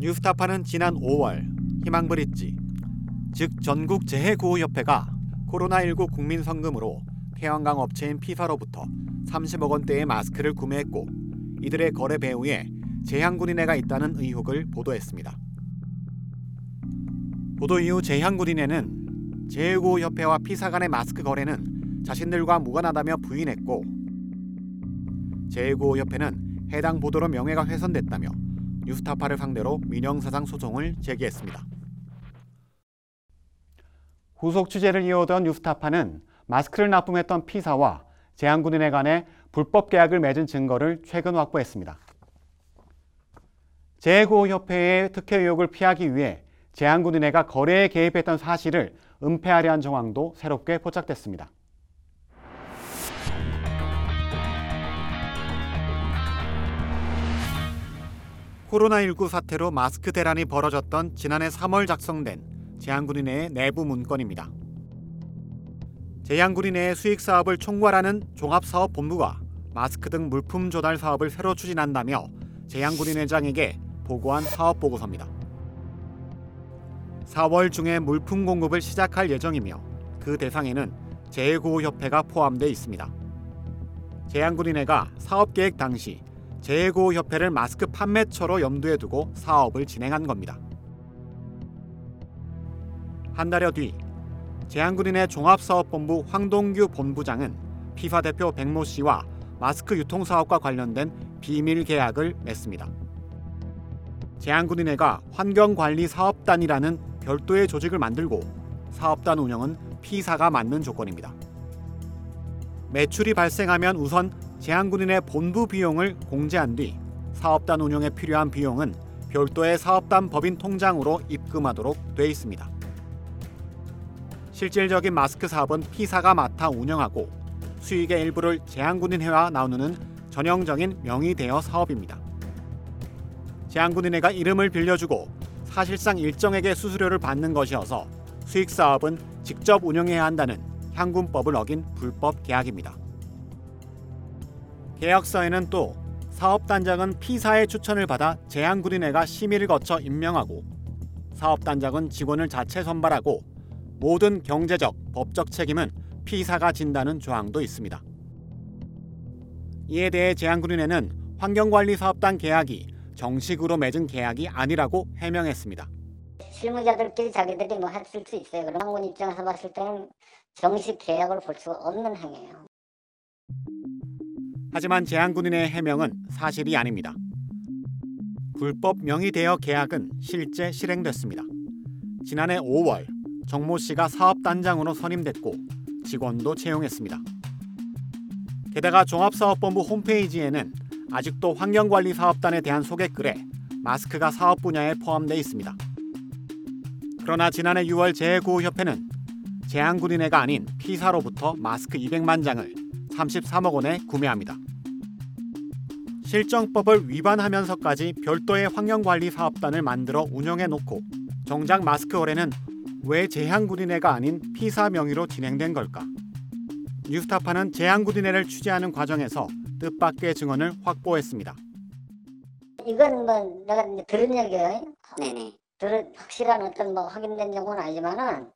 뉴스타파는 지난 5월 희망브릿지, 즉 전국 재해구호협회가 코로나19 국민 성금으로 태양광 업체인 피사로부터 30억 원대의 마스크를 구매했고 이들의 거래 배후에 재향군인회가 있다는 의혹을 보도했습니다. 보도 이후 재향군인회는 재해구호협회와 피사 간의 마스크 거래는 자신들과 무관하다며 부인했고 재해구호협회는 해당 보도로 명예가 훼손됐다며 뉴스타파를 상대로 민영사상 소송을 제기했습니다. 후속 취재를 이어오던 뉴스타파는 마스크를 납품했던 피사와 재향군인회 간의 불법 계약을 맺은 증거를 최근 확보했습니다. 재해구호협회의 특혜 의혹을 피하기 위해 재향군인회가 거래에 개입했던 사실을 은폐하려 한 정황도 새롭게 포착됐습니다. 코로나19 사태로 마스크 대란이 벌어졌던 지난해 3월 작성된 재향군인회의 내부 문건입니다. 재향군인회의 수익 사업을 총괄하는 종합사업본부가 마스크 등 물품 조달 사업을 새로 추진한다며 재향군인회장에게 보고한 사업 보고서입니다. 4월 중에 물품 공급을 시작할 예정이며 그 대상에는 재해구호협회가 포함돼 있습니다. 재향군인회가 사업 계획 당시 재해구호협회를 마스크 판매처로 염두에 두고 사업을 진행한 겁니다. 한 달여 뒤 재향군인회 종합사업본부 황동규 본부장은 피사 대표 백모 씨와 마스크 유통 사업과 관련된 비밀 계약을 맺습니다. 재향군인회가 환경관리사업단이라는 별도의 조직을 만들고 사업단 운영은 피사가 맡는 조건입니다. 매출이 발생하면 우선 재향군인의 본부 비용을 공제한 뒤 사업단 운영에 필요한 비용은 별도의 사업단 법인 통장으로 입금하도록 돼 있습니다. 실질적인 마스크 사업은 피사가 맡아 운영하고 수익의 일부를 재향군인회와 나누는 전형적인 명의 대여 사업입니다. 재향군인회가 이름을 빌려주고 사실상 일정에게 수수료를 받는 것이어서 수익 사업은 직접 운영해야 한다는 향군법을 어긴 불법 계약입니다. 계약서에는 또 사업단장은 피사의 추천을 받아 재향군인회가 심의를 거쳐 임명하고 사업단장은 직원을 자체 선발하고 모든 경제적, 법적 책임은 피사가 진다는 조항도 있습니다. 이에 대해 재향군인회는 환경관리사업단 계약이 정식으로 맺은 계약이 아니라고 해명했습니다. 실무자들끼리 자기들이 뭐 했을 수 있어요. 그럼 항군 입장에서 봤을 때는 정식 계약을 볼 수가 없는 행위예요. 하지만 재향군인의 해명은 사실이 아닙니다. 불법 명의 대여 계약은 실제 실행됐습니다. 지난해 5월 정모 씨가 사업단장으로 선임됐고 직원도 채용했습니다. 게다가 종합사업본부 홈페이지에는 아직도 환경관리사업단에 대한 소개글에 마스크가 사업 분야에 포함돼 있습니다. 그러나 지난해 6월 재해구호협회는 재향군인회가 아닌 피사로부터 마스크 200만 장을 33억 원에 구매합니다. 실정법을 위반하면서까지 별도의 환경관리 사업단을 만들어 운영해 놓고 정작 마스크 거래는 왜 재향군인회가 아닌 피사 명의로 진행된 걸까? 뉴스타파는 재향군인회를 취재하는 과정에서 뜻밖의 증언을 확보했습니다. 이건 뭐 내가 이제 들은 얘기예요. 네네. 들은 확실한 어떤 뭐 확인된 정보는 아니지만은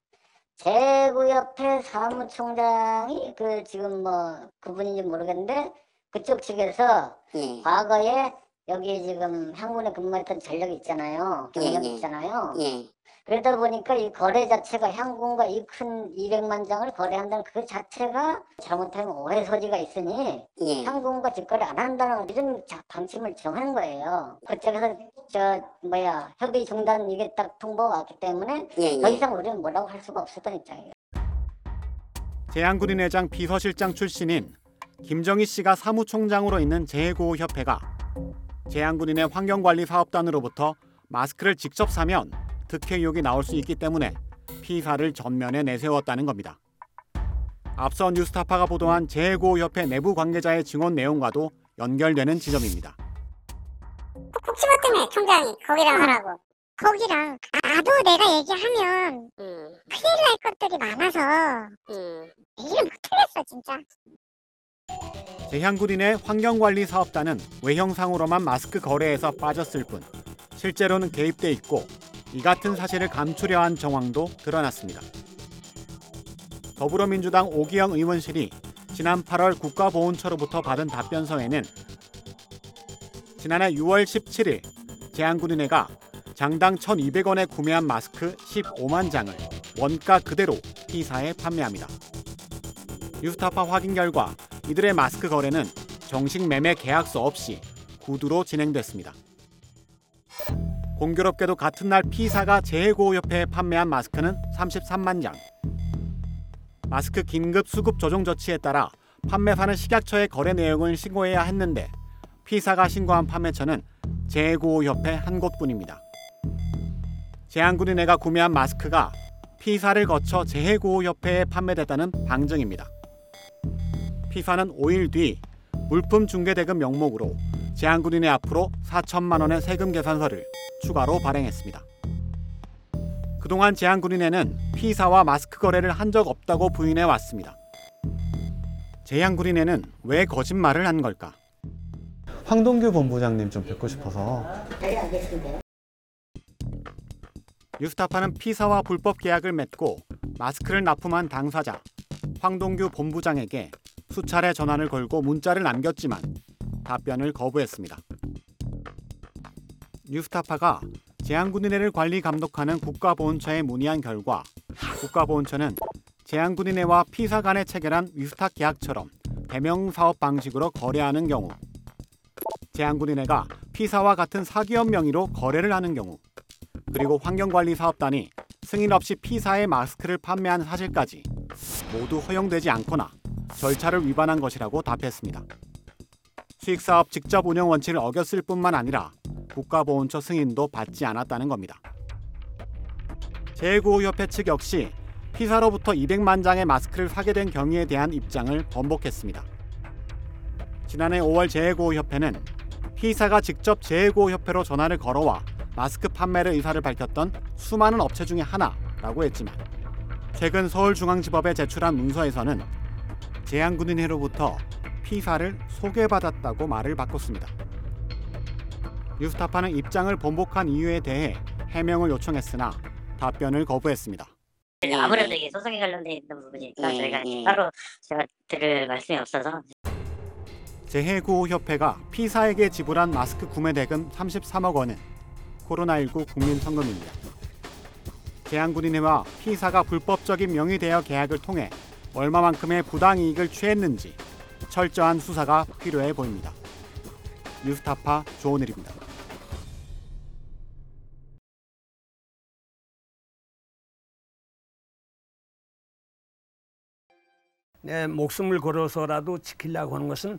재구협회 사무총장이 그 지금 뭐 그분인지 모르겠는데 그쪽 측에서 예. 과거에 여기 지금 향군에 근무했던 전력이 있잖아요. 예, 예. 있잖아요. 예. 그러다 보니까 이 거래 자체가 향군과 이 큰 200만 장을 거래한다는 그 자체가 잘못하면 오해 소지가 있으니 예. 향군과 직거래 안 한다는 이런 자- 방침을 정한 거예요. 그쪽에서 저 뭐야 협의 중단 이게 딱 통보가 왔기 때문에 예. 더 예. 이상 우리는 뭐라고 할 수가 없었던 입장이에요. 재향군인회장 비서실장 출신인 김정희 씨가 사무총장으로 있는 재해구호협회가 재향군인의 환경관리 사업단으로부터 마스크를 직접 사면 득회 의혹이 나올 수 있기 때문에 피사를 전면에 내세웠다는 겁니다. 앞서 뉴스타파가 보도한 재해구호협회 내부 관계자의 증언 내용과도 연결되는 지점입니다. 때문에 총장이 거기랑 하라고. 거기랑 나도 내가 얘기하면 음. 큰일 날 것들이 많아서 음. 얘기를 못 하겠어 진짜. 재향군인의 환경관리 사업단은 외형상으로만 마스크 거래에서 빠졌을 뿐 실제로는 개입돼 있고 이 같은 사실을 감추려 한 정황도 드러났습니다. 더불어민주당 오기영 의원실이 지난 8월 국가보훈처로부터 받은 답변서에는 지난해 6월 17일 제안군인회가 장당 1,200원에 구매한 마스크 15만 장을 원가 그대로 P사에 판매합니다. 뉴스타파 확인 결과 이들의 마스크 거래는 정식 매매 계약서 없이 구두로 진행됐습니다. 공교롭게도 같은 날 P사가 재해고협회에 판매한 마스크는 33만 장. 마스크 긴급 수급 조정 조치에 따라 판매사는 식약처에 거래 내용을 신고해야 했는데 P사가 신고한 판매처는 재해고협회 한 곳뿐입니다. 제한군인회가 구매한 마스크가 P사를 거쳐 재해고협회에 판매됐다는 방증입니다. P사는 5일 뒤 물품 중개대금 명목으로 제한군인회 앞으로 4천만 원의 세금 계산서를 추가로 발행했습니다. 그동안 제한군인회는 P사와 마스크 거래를 한 적 없다고 부인해 왔습니다. 제한군인회는 왜 거짓말을 한 걸까? 황동규 본부장님 좀 뵙고 싶어서 네, 알겠습니다. 뉴스타파는 P사와 불법 계약을 맺고 마스크를 납품한 당사자 황동규 본부장에게 수차례 전화를 걸고 문자를 남겼지만 답변을 거부했습니다. 뉴스타파가 제한군인회를 관리 감독하는 국가보훈처에 문의한 결과 국가보훈처는 제한군인회와 P사 간에 체결한 위스탁 계약처럼 대명 사업 방식으로 거래하는 경우 제한군인회가 P사와 같은 사기업 명의로 거래를 하는 경우 그리고 환경관리사업단이 승인 없이 P사의 마스크를 판매한 사실까지 모두 허용되지 않거나 절차를 위반한 것이라고 답했습니다. 수익사업 직접 운영 원칙을 어겼을 뿐만 아니라 국가보훈처 승인도 받지 않았다는 겁니다. 재구호협회 측 역시 P사로부터 200만 장의 마스크를 사게 된 경위에 대한 입장을 번복했습니다. 지난해 5월 재해고협회는 P사가 직접 재해고협회로 전화를 걸어와 마스크 판매를 의사를 밝혔던 수많은 업체 중에 하나라고 했지만 최근 서울중앙지법에 제출한 문서에서는 제한군인회로부터 P사를 소개받았다고 말을 바꿨습니다. 뉴스타파는 입장을 번복한 이유에 대해 해명을 요청했으나 답변을 거부했습니다. 예, 아무래도 예. 이게 소송에 관련돼 있는 부분이니까 예, 저희가 예. 따로 제가 드릴 말씀이 없어서 재해구호협회가 P사에게 지불한 마스크 구매 대금 33억 원은 코로나19 국민성금입니다. 제한군인회와 P사가 불법적인 명의 대여 계약을 통해 얼마만큼의 부당이익을 취했는지 철저한 수사가 필요해 보입니다. 뉴스타파 조은일입니다. 내 목숨을 걸어서라도 지키려고 하는 것은